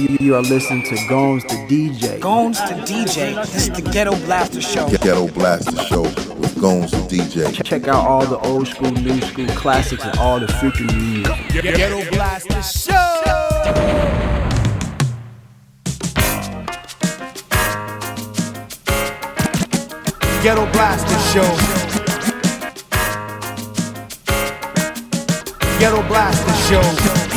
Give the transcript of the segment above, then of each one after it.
You, you are listening to Gomes the DJ. Gones the DJ. This is the Ghetto Blaster Show. Ghetto Blaster Show with Gomes the DJ. Check out all the old school, new school classics, and all the future new music. Ghetto Blaster Show. Ghetto Blaster Show. Ghetto Blaster Show.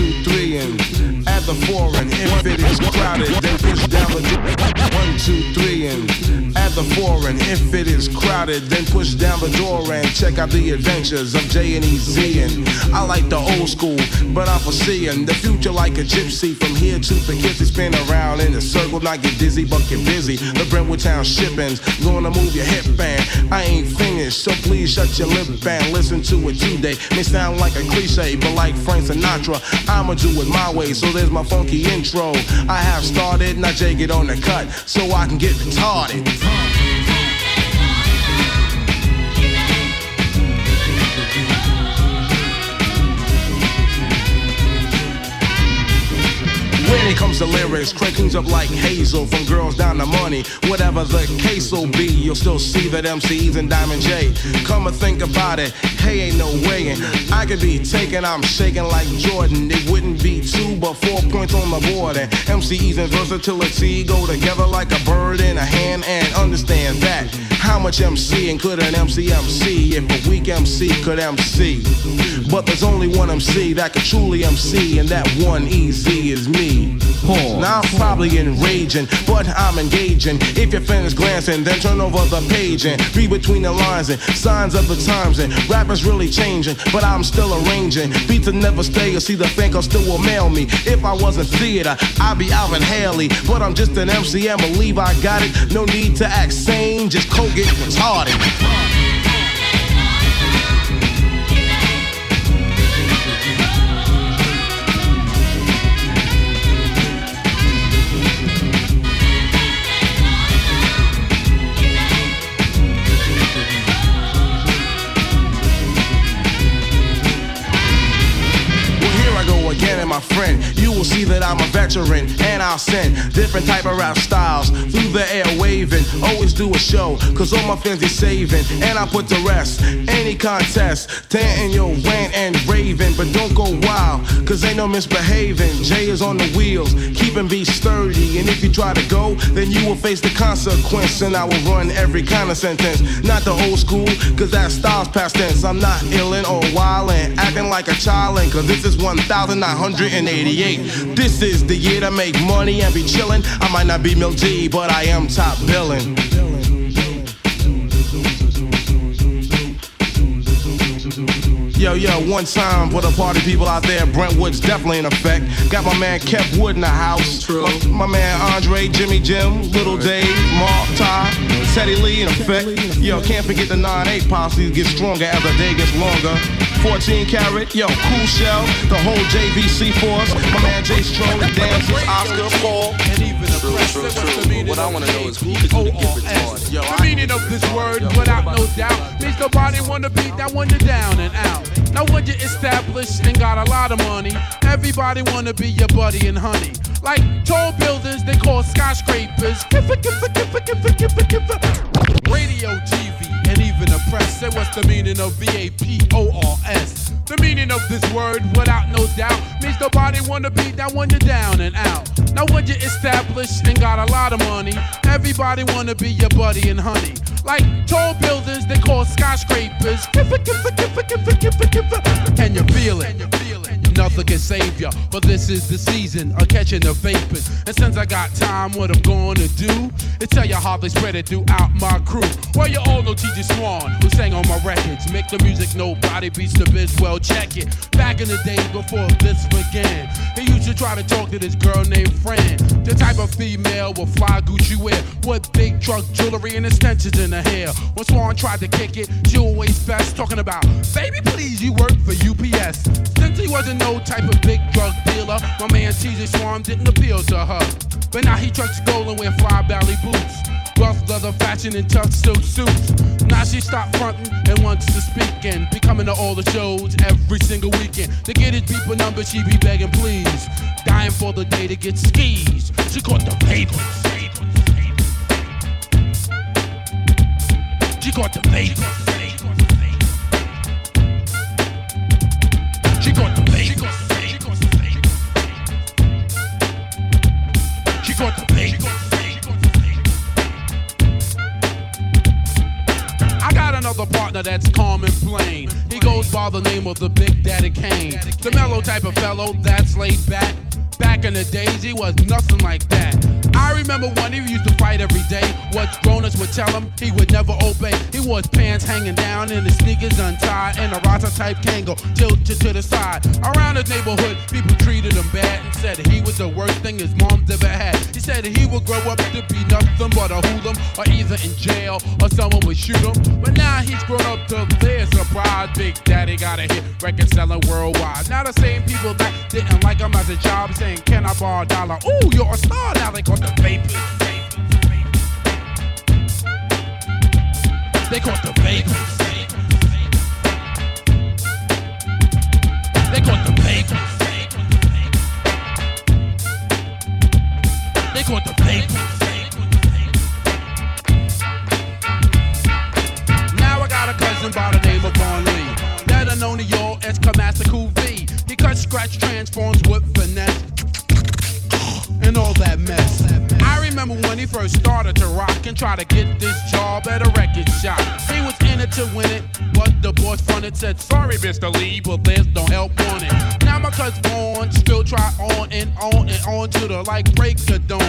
The foreign. If it is crowded, then push down the door and check out the adventures of J and EZ. And I like the old school, but I'm foreseeing the future like a gypsy. From here to Poughkeepsie, spin around in a circle, not get dizzy, but get busy. The Brentwood Town shippings, gonna move your hip band. I ain't finished, so please shut your lip and listen to it today. May sound like a cliche, but like Frank Sinatra, I'ma do it my way. So there's my funky intro. I have started, now Jay get on the cut, so I can get retarded. Comes to lyrics, cleans up like Hazel from girls down to money. Whatever the case will be, you'll still see that MC's and Diamond J. Come and think about it, hey, ain't no way. I could be taken, I'm shaking like Jordan. It wouldn't be two, but four points on the board. And MC's and versatility go together like a bird in a hand. And understand that. How much MC and could an MC MC if a weak MC could MC? But there's only one MC that could truly MC, and that one easy is me. Now I'm probably enraging, but I'm engaging. If you're finished glancing, then turn over the page and read between the lines and signs of the times. And rappers really changing, but I'm still arranging. Beats never stay, or see the thinker still will mail me. If I wasn't theater, I'd be Alvin Ailey. But I'm just an MC and believe I got it. No need to act sane, just cold get retarded. Will see that I'm a veteran, and I'll send different type of rap styles through the air waving. Always do a show, cause all my fans is saving, and I put to rest any contest. Tanting your rant and raving, but don't go wild, cause ain't no misbehaving. Jay is on the wheels, keeping beats sturdy, and if you try to go, then you will face the consequence, and I will run every kind of sentence. Not the old school, cause that style's past tense. I'm not illin' or wildin', acting like a childin', cause this is 1988. This is the year to make money and be chillin'. I might not be Mil G, but I am top billin'. Yo, yo, one time for the party people out there, Brentwood's definitely in effect. Got my man Kev Wood in the house. True. My, my man Andre, Jimmy Jim, Little Dave, Mark, Ty, Teddy Lee in effect. Yo, can't forget the 9-8 posse get stronger as the day gets longer. 14 carat, yo, Cool Shell, the whole JVC force. My man Jay Strong, the dancers, Oscar, Paul, and even the True, press. true, the true. What I wanna know is who could the oh, oh, get retarded? Oh. Yo, The meaning of this word, without no doubt, means nobody wanna beat that when you're down and out. Now when you're established and got a lot of money, everybody wanna be your buddy and honey. Like tall buildings, they call skyscrapers. Radio, TV, the press say what's the meaning of V-A-P-O-R-S. The meaning of this word, without no doubt, means nobody wanna be that when you're down and out. Now when you're established and got a lot of money, everybody wanna be your buddy and honey. Like tall buildings, they call skyscrapers. Can you feel it? Nothing can save ya, but this is the season of catching the vapors. And since I got time, what I'm gonna do is tell you how they spread it throughout my crew. Well, you all know TJ Swan, who sang on my records. Make the music nobody beats the biz. Well, check it. Back in the days before this began, he used to try to talk to this girl named Fran. The type of female with fly Gucci wear, with big truck jewelry and extensions in her hair. When Swan tried to kick it, she always best talking about, baby, please, you work for UPS. Since he wasn't no type of big drug dealer, my man TJ Swan didn't appeal to her. But now he trucks gold and wear fly Bally boots. Rough leather fashion and tough silk suits. Now she stopped fronting and wants to speak and be coming to all the shows every single weekend. To get his people number, she be begging please. Dying for the day to get skis. She caught the vapors. She caught the vapors. Partner that's calm and plain. He goes by the name of the Big Daddy Kane. The mellow type of fellow that's laid back. Back in the days, he was nothing like that. I remember when he used to fight every day. What grown-ups would tell him, he would never obey. He wore his pants hanging down and his sneakers untied, and a Rasta type Kangol tilted to the side. Around his neighborhood, people treated him bad and said he was the worst thing his mom's ever had. He said he would grow up to be nothing but a hoodlum, or either in jail or someone would shoot him. But now he's grown up to their surprise. Big Daddy got a hit record selling worldwide. Now the same people that didn't like him as a job saying, Can I borrow a dollar? Ooh, you're a star now. They caught the papers. They caught the papers. They caught the papers. They caught the papers. Now I got a cousin by the name of Vaughn Lee. Better known to y'all as Cutmaster Cool V. He cuts, scratch, transforms with and try to get this job at a record shop. He was in it to win it, but the boss fronted said, Sorry, Mr. Lee, but there's no help on it. Now my cousin Vaughn still try on and on and on to the like break of dawn.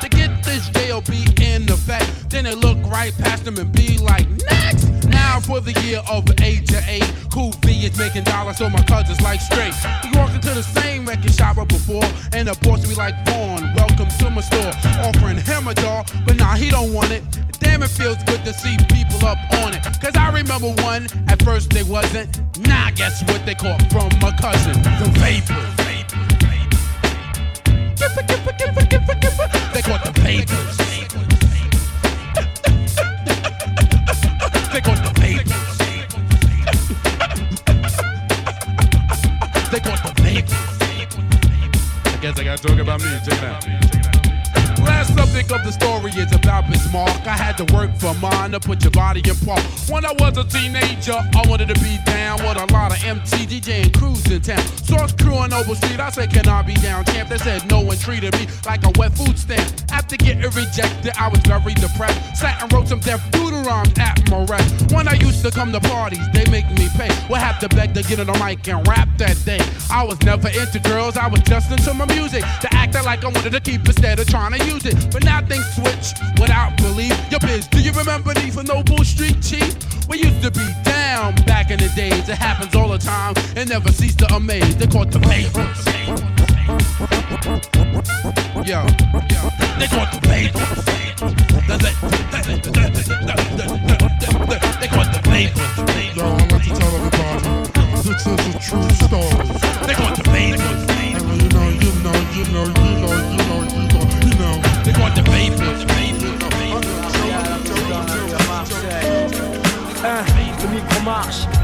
To get this JOB in effect, then they look right past him and be like, Next! Now for the year of age to eight, Cool V is making dollars, so my cousin's like straight. He walked into the same record shop before, and the boss be like, Vaughn, welcome to my store, offering him a doll, but nah, he don't want it. Damn, it feels good to see people up on it. Cause I remember one, at first they wasn't. Now guess what they caught from my cousin? The vapors. They caught the vapors. They caught the vapors. They caught the vapors. I guess I gotta talk about me. Check it out. Last subject of the story is about Biz Mark. I had to work for mine to put your body in park. When I was a teenager, I wanted to be down with a lot of MT DJ and crews in town. Source crew on Noble Street, I said, Can I be down, champ? They said no one treated me like a wet food stamp. After getting rejected, I was very depressed. Sat and wrote some deaf doodle my rest. When I used to come to parties, they make me pay. Would have to beg to get on the mic and rap that day. I was never into girls, I was just into my music. To acting like I wanted to keep instead of trying to use it. But now things switch without belief. Your biz, do you remember these for Noble Street Chief? We used to be down back in the days. It happens all the time and never cease to amaze. They caught the papers. Yo, yo, they caught the papers. They, they caught the papers. Yo, I'd like to tell everybody, this is a true story. They caught the papers. You know, you know, you know, you know, you know, you know, you know. They caught the papers. Hein, uh,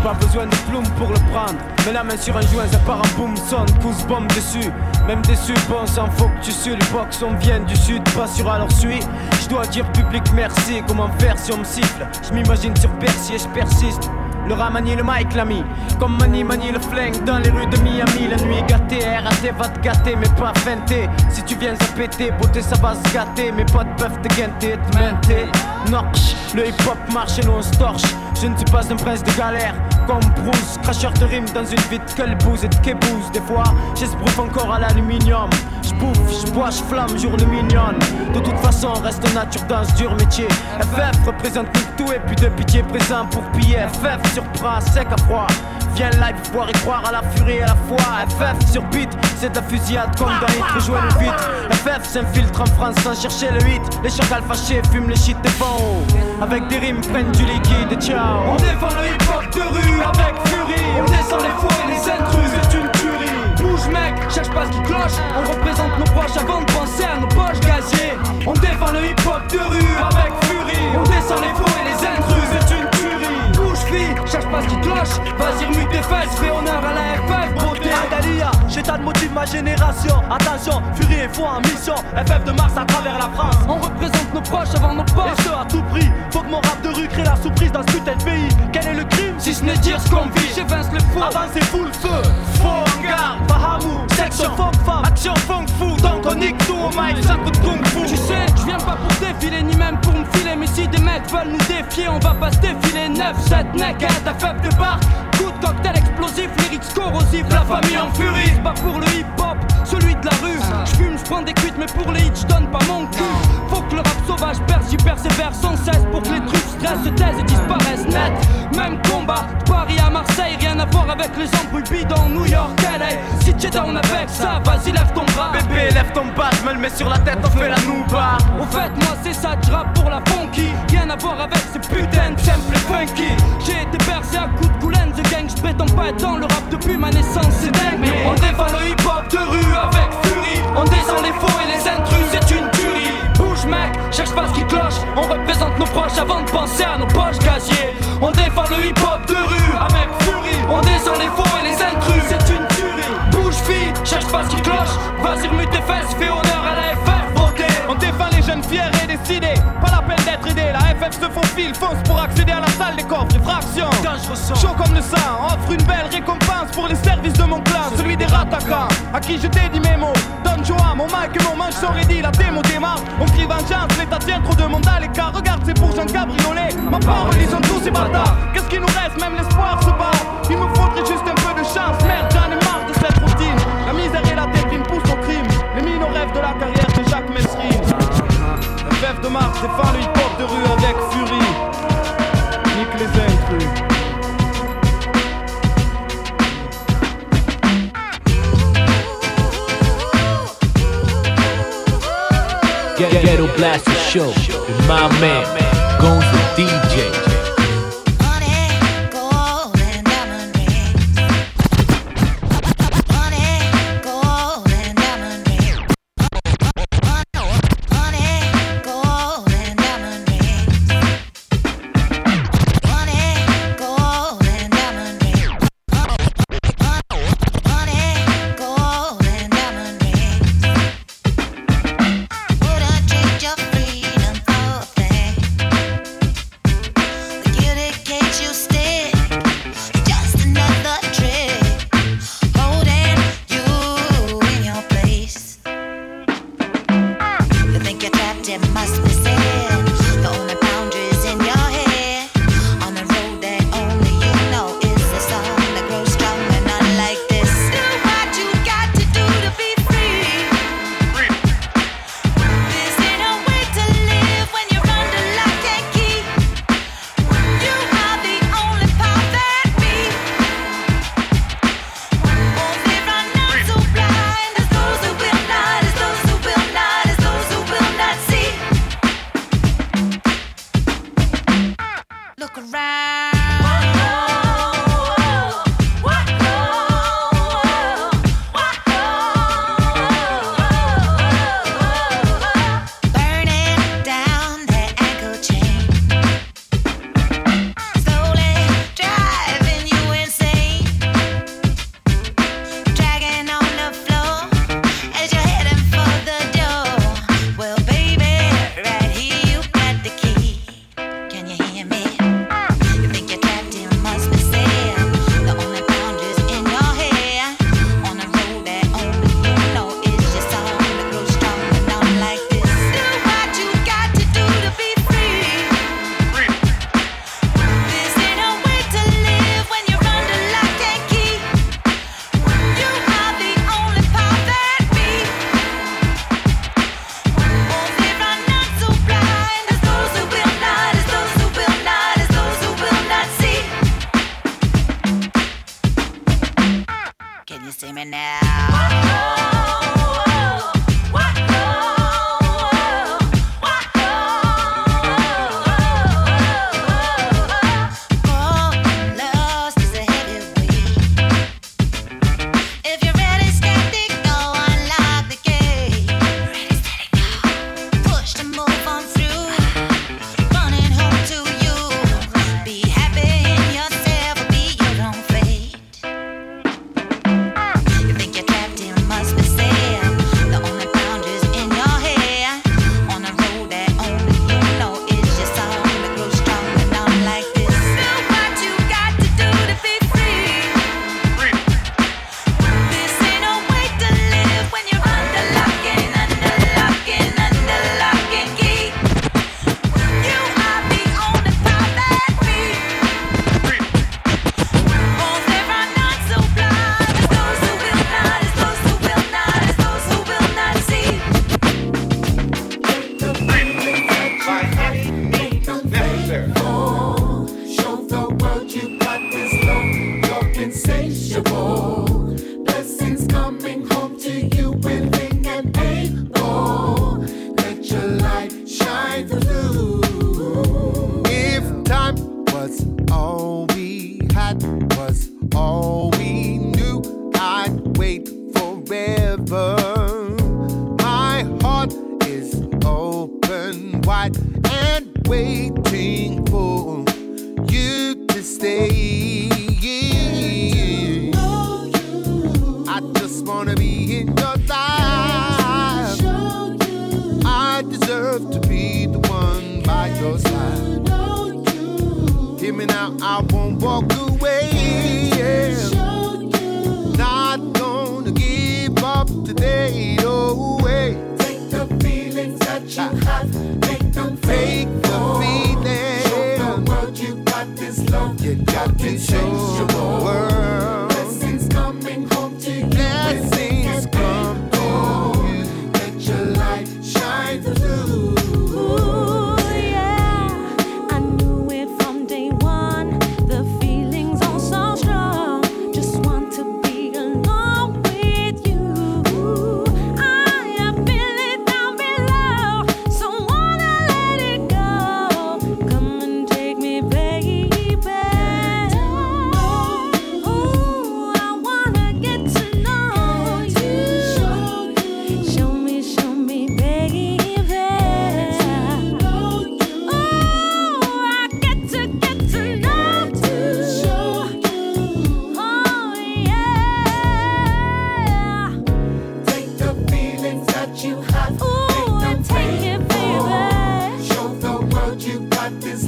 pas besoin de plume pour le prendre. Mets la main sur un joint, ça part en boom, sonne, pousse bombe dessus. Même déçu, bon sang, faut que tu sues. Les box, on vient du sud, pas sur alors suis. Je dois dire public merci, comment faire si on me siffle? Je m'imagine sur Percy et je persiste. Le rat manie le mic l'ami Comme Mani manie le flingue dans les rues de Miami La nuit gâtée, RAT va te gâter mais pas feinter Si tu viens à péter, beauté ça va se gâter Mais pas de te guenter, te menter Nox, le hip hop marche et nous on se torche. Je ne suis pas un prince de galère. Comme Bruce Cracheur de rime dans une vie de quelbouse et de kébouse Des fois j'esbrouffe encore à l'aluminium. Je bouffe, je bois, je flamme, mignonne. De toute façon reste nature dans ce dur métier. FF représente tout et puis de pitié présent pour piller. FF surprend, sec à froid. Viens live voir et croire à la furie et à la foi. FF sur beat, c'est de la fusillade comme dans Hit Rejoins le vite FF s'infiltre en France sans chercher le hit. Les chacals fâchés fument les shit des fonds Avec des rimes prennent du liquide ciao. On défend le hip hop de rue avec furie. On descend les et les intrus, c'est une tuerie. Bouge mec, cherche pas ce qui cloche. On représente nos proches avant de penser à nos poches gaziers. On défend le hip hop de rue avec furie. On descend les et les intrus, c'est une tuerie. Bouge fille, cherche pas ce qui cloche. Vas-y remue tes fesses, fais honneur à la FF beauté Adalia, j'état de motive ma génération. Attention, furie et foi en mission. FF de Mars à travers la France. On représente nos proches avant nos poches. Et ce à tout prix, la surprise dans ce putain de pays Quel est le crime Si ce n'est dire ce qu'on vit, j'évince le fou Avancez full feu, faux en garde, Bahamou. Section funk femme, action funk fou. Donc on nique tout au mic, ça coup de kung fu. Tu sais, je viens pas pour défiler ni même pour me filer. Mais si des mecs veulent nous défier, on va pas se défiler. 9, 7 naked, à faible de barque Coup de cocktail explosif, lyrics corrosifs, la famille en furie. pas pour le hip hop, celui de la rue. J'fume, j'prends des cuites, mais pour les hits, j'donne pas mon cul. Faut que le rap sauvage perce, j'y persévère sans cesse pour que les trucs stressent, se taisent et disparaissent net. Même combat, Paris à Marseille, rien à voir avec les embrouilles dans New York, LA. Si t'es down avec ça, vas-y, lève ton bras. Bébé, lève ton bas, je me le mets sur la tête, on fait la nouba. Au fait, moi c'est ça, rap pour la funky. Rien à voir avec ces putains de simple funky. J'ai été bercé à coups de coulen, gang, j'prétends pas être dans le rap depuis ma naissance, c'est dingue. On défend le hip hop de rue avec furie. On descend les faux et les intrus, c'est une tuerie. Bouge mec, cherche pas ce qui cloche. On représente nos proches avant de penser à nos poches casiers. On défend le hip hop de rue avec furie. On descend les faux et les intrus, c'est une tuerie. Bouge fille, cherche pas ce qui cloche. Vas-y, FF se faufile, fonce pour accéder à la salle des coffres et fractions. Chaud comme le sang, offre une belle récompense pour les services de mon clan, celui des rattaquants. À qui je dédie mes mots. Donne joie, mon mic et mon manche sont ready. La démo démarre. On crie vengeance, l'état tient trop de monde à l'écart. Regarde, c'est pour Jean Cabriolet. Ma parole, ils sont tous ces bâtards. Qu'est-ce qu'il nous reste, même l'espoir se bat. Il me faudrait juste un peu de chance. Merde, j'en ai marre de cette routine. FF de Mars défend le hip-hop de rue avec furie. Nique les intrus. Ghetto Blaster Show my man, Goes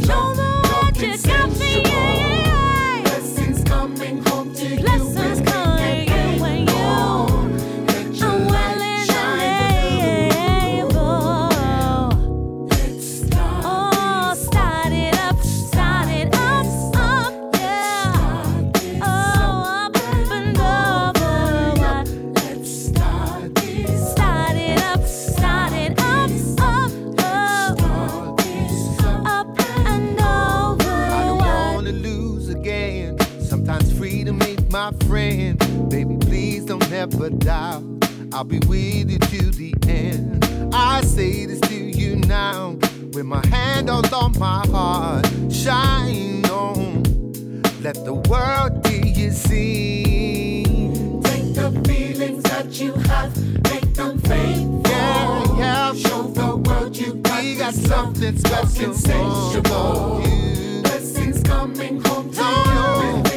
don't, don't, don't, be with you to the end. I say this to you now, with my hand on my heart, shine on. Let the world be you sing. Take the feelings that you have, make them faithful. Yeah, yeah. Show the world you got, got something special, sensational. Blessings coming home to oh. you.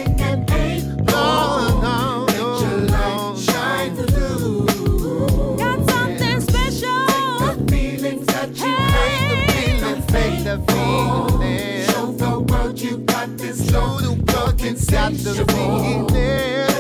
Sensual. the evening.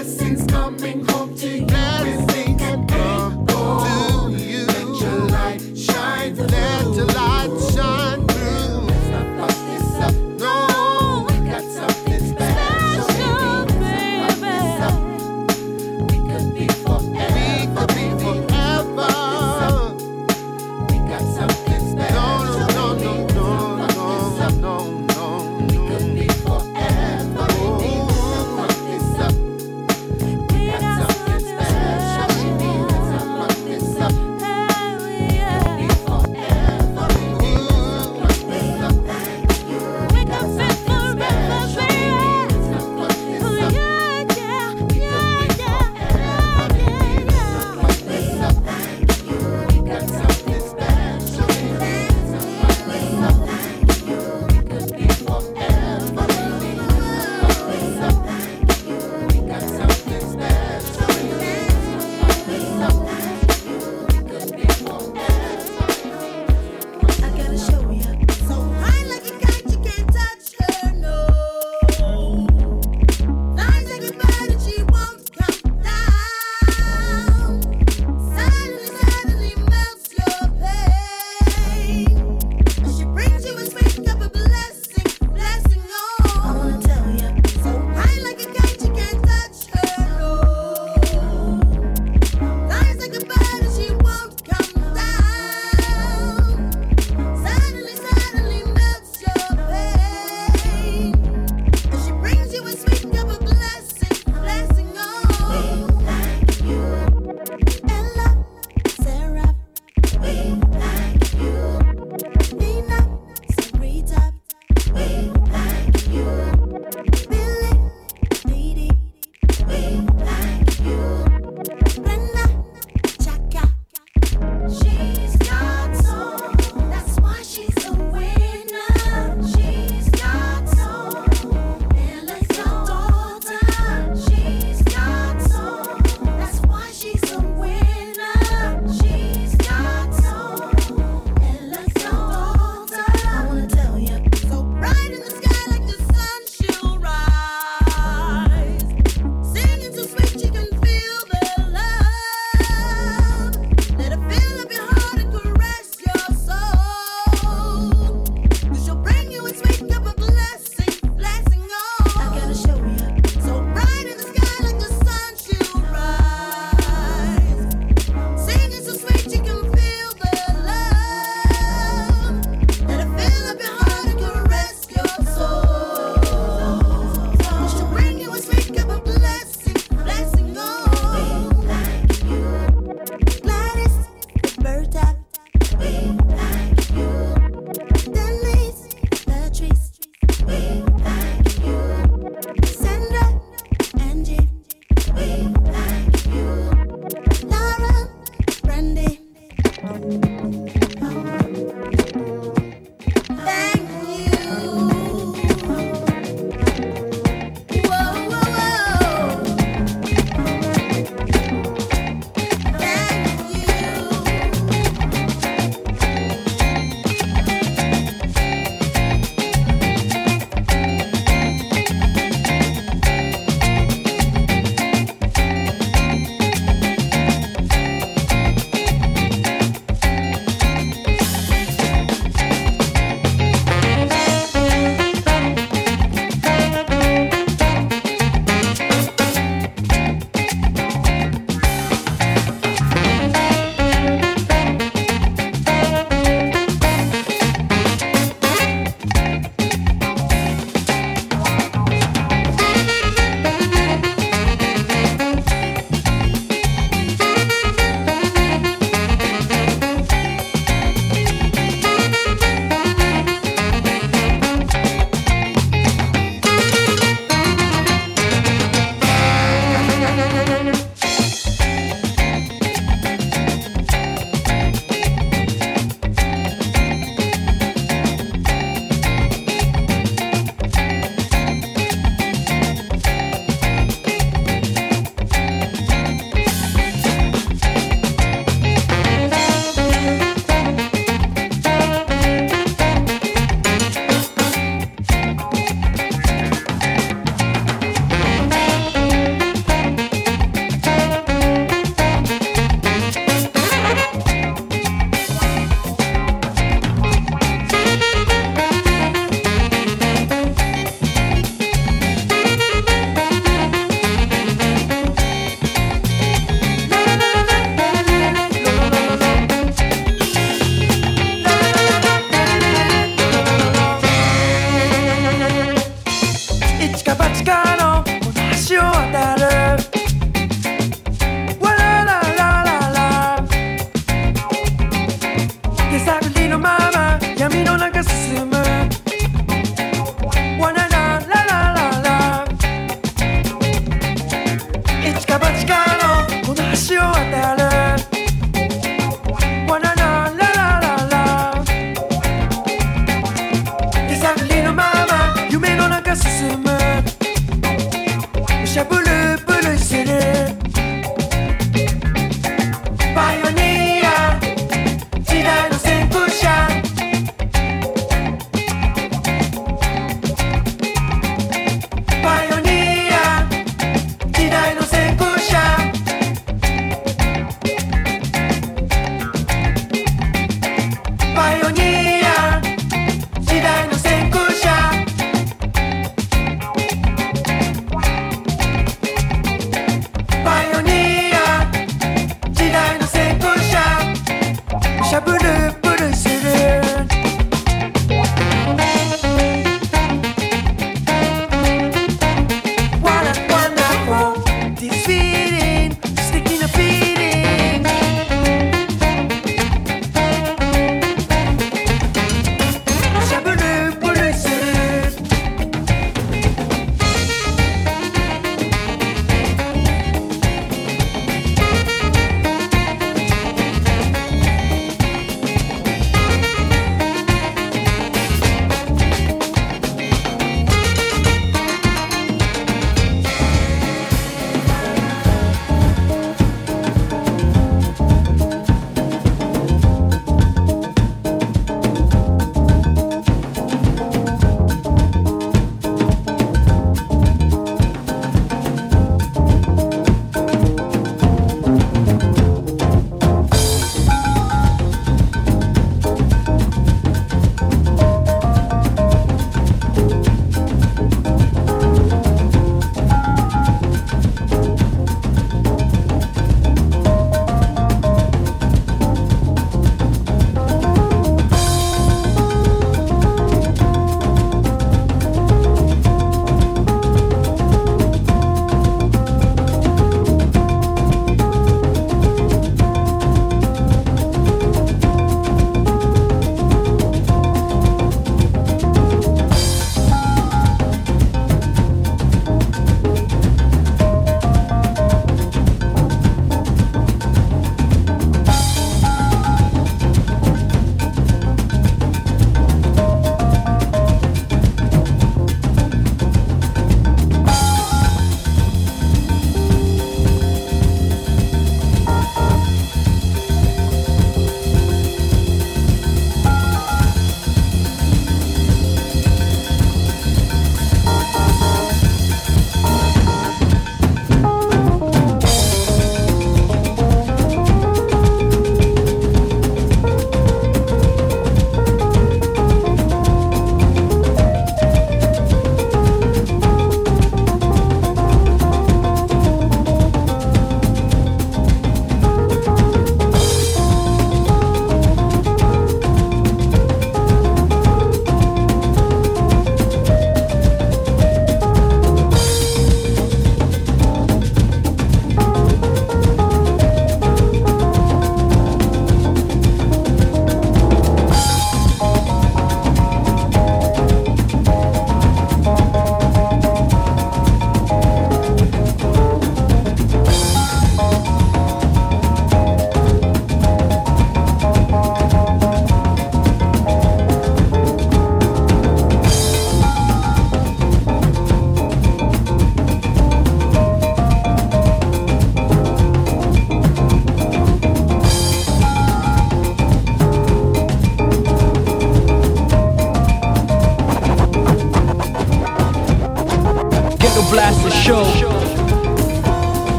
Blaster Show.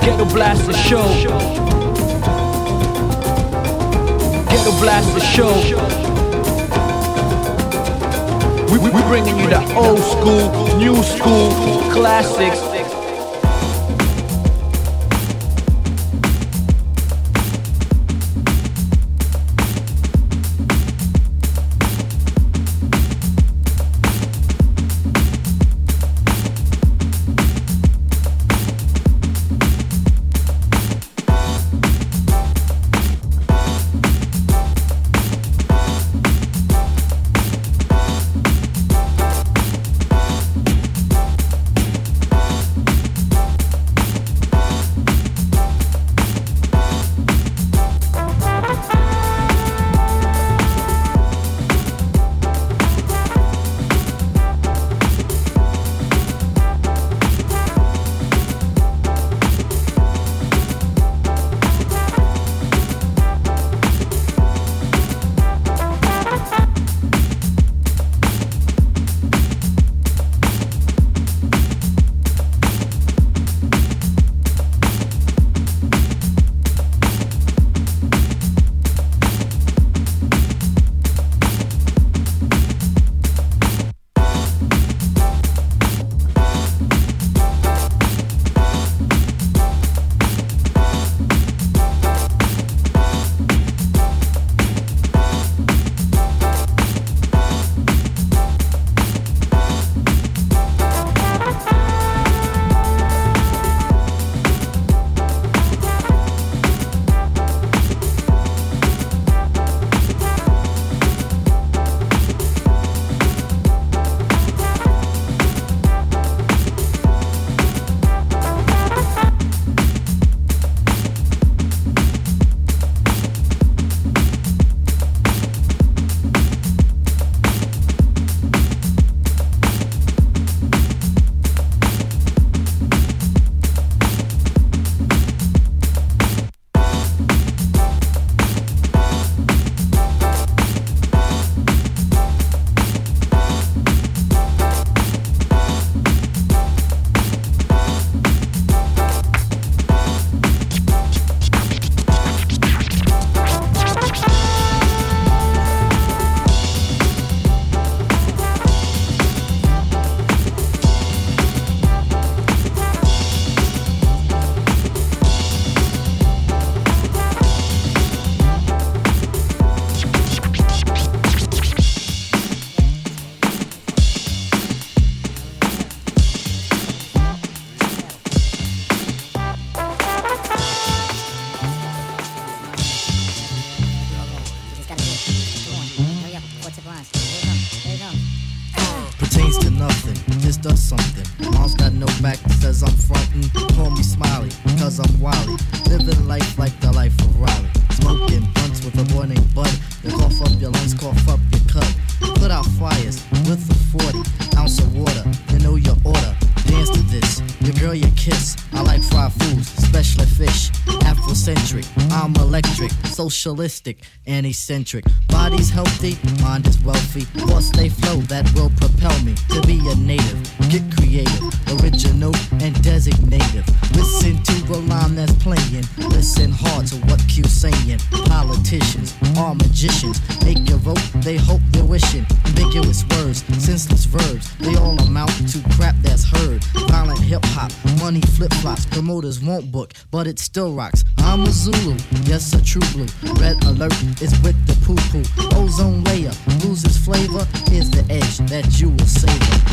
Ghetto Blaster Show. Ghetto Blaster Show. We, we, we bringing you the old school, new school classics. Socialistic, and eccentric. Body's healthy, mind is wealthy. Thoughts they flow that will propel me to be a native. Get creative, original, and designative. Listen to the line that's playing. Listen hard to what Q's saying. Politicians are magicians. Make your vote, they hope but it still rocks. I'm a Zulu, yes, a true blue. Red alert is with the poo poo. Ozone layer loses flavor. Here's the edge that you will savor.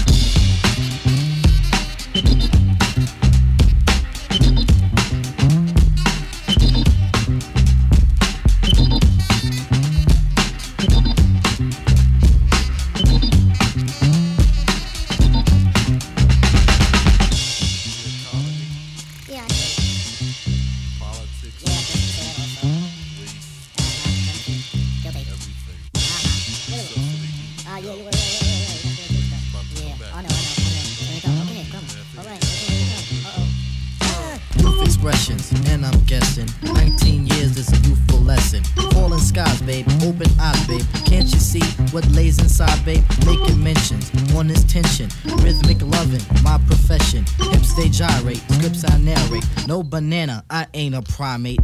Ain't a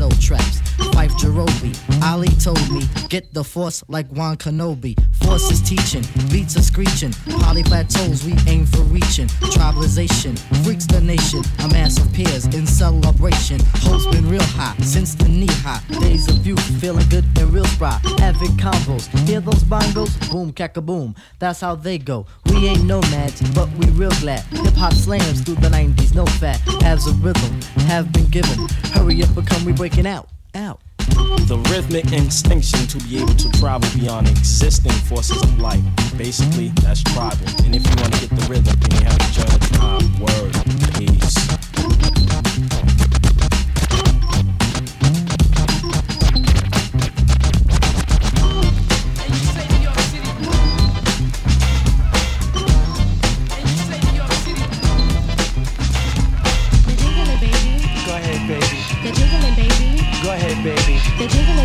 ghetto traps. Phife Jarobi, Ali told me, get the force like Juan Kenobi. Force is teaching, beats are screeching. Poly plateaus, we aim for reaching. Tribalization, freaks the nation. A mass of peers in celebration. Hope's been real high since the knee high. Days of youth, feeling good and real spry. Having combos, hear those bongos? Boom, cacka boom. That's how they go. We ain't nomads, but we real glad. Hip hop slams through the 90s, no fat. Has a rhythm, have been given. Hurry up, or come we breaking out. Out. The rhythmic instinction to be able to travel beyond existing forces of life. Basically, that's tribal. And if you want to get the rhythm, then you have to the tribe. Word. Peace.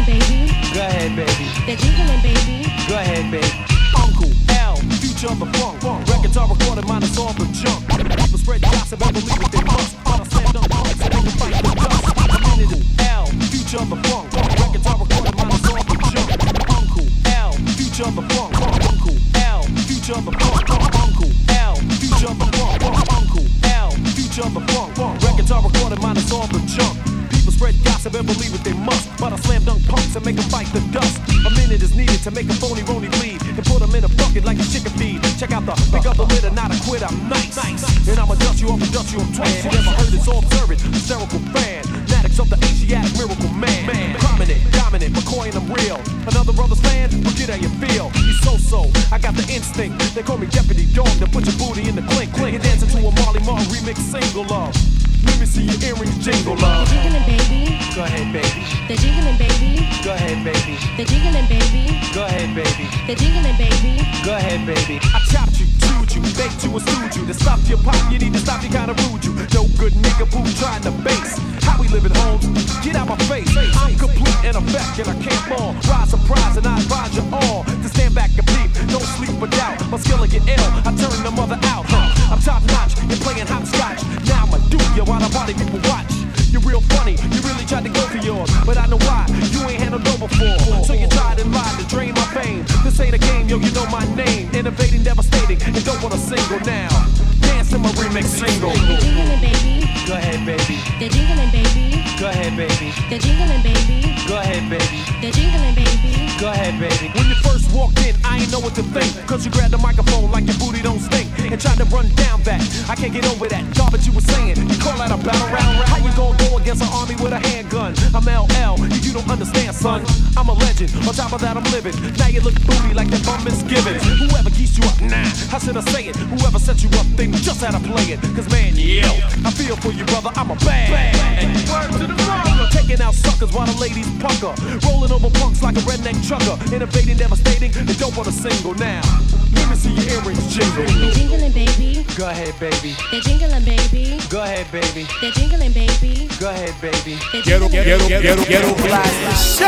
Baby. Go ahead, baby. They're jiggling, baby. Go ahead, baby. Uncle L, future of the funk. Records are recorded, minus all the junk. People spread gossip and believe what they must. But I slam dunk punks and they can fight the dust. I'm in it. L, future of the funk. Records are recorded, minus all the junk. Uncle L, future of the funk. Uncle L, future of the funk. Uncle L, future of the funk. Uncle L, future of the funk. Records are recorded, minus all the junk. People spread gossip and believe what they must. But I slam dunk punks and make them fight the dust. A minute is needed to make a phony rony bleed and put them in a bucket like a chicken feed. Check out the pick up the litter, not a quit. I'm nice. And I'ma dust you off and dust you on twice. You never heard it's all observant, hysterical fan. Fanatics of the Asiatic miracle man. man. Prominent, dominant, McCoy and I'm real. Another brother's fan, forget how you feel. He's so so, I got the instinct. They call me Deputy Dog to put your booty in the clink. clink. You're dancing to a Marley Marl remix single of. Let me see your earrings jingle uh. love. They're jiggling, baby. Go ahead, baby. They're jiggling, baby. Go ahead, baby. They're jiggling, baby. Go ahead, baby. They're jiggling, baby. Go ahead, baby. I chopped you, chewed you, baked you, and stewed you. To stop your pop, you need to stop, you kinda rude you. No good nigga boo trying to base. How we living homes? Get out my face. I'm complete in effect and I can't fall. Rise surprise and I advise you all to stand back and peep. Don't sleep doubt. My skill will get ill. I turn the mother out. Huh? I'm top notch and playing hopscotch. Now do you while the body people watch. You're real funny, you really tried to go for yours, but I know why. You ain't handled no before. So you tried and lied to drain my fame. This ain't a game, yo, you know my name. Innovating, devastating, and don't want a single now. Dance in my remix single. They're jiggling, baby. Go ahead, baby. They're jiggling, baby. Go ahead, baby. They're jiggling, baby. Go ahead, baby. They're jiggling, baby. Go ahead, baby. When you first walked in, I ain't know what to think. Cause you grabbed the microphone like your booty don't stink. And tried to run down that. I can't get over that garbage you were saying. You call that a battle round? How you gonna go against an army with a handgun? I'm LL, you, you don't understand, son. I'm a legend. On top of that, I'm living. Now you look booty like that bum misgivings. Whoever keeps you up, nah. How should I say it? Whoever set you up, they just had to play it. Cause man, yo, I feel for you, brother. I'm a bad. Word to the mother. Taking out suckers while the ladies pucker. Rolling over punks like a redneck trucker. Innovating, devastating, and don't want a single now. Let me see your earrings jingle. They're jingling, baby. Go ahead, baby. They're jingling, baby. Go ahead, baby. They're jingling, baby. Go ahead, baby. They're Ghetto, jingling, ghetto, baby. ghetto, ghetto, blast.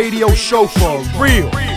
Radio Show for real.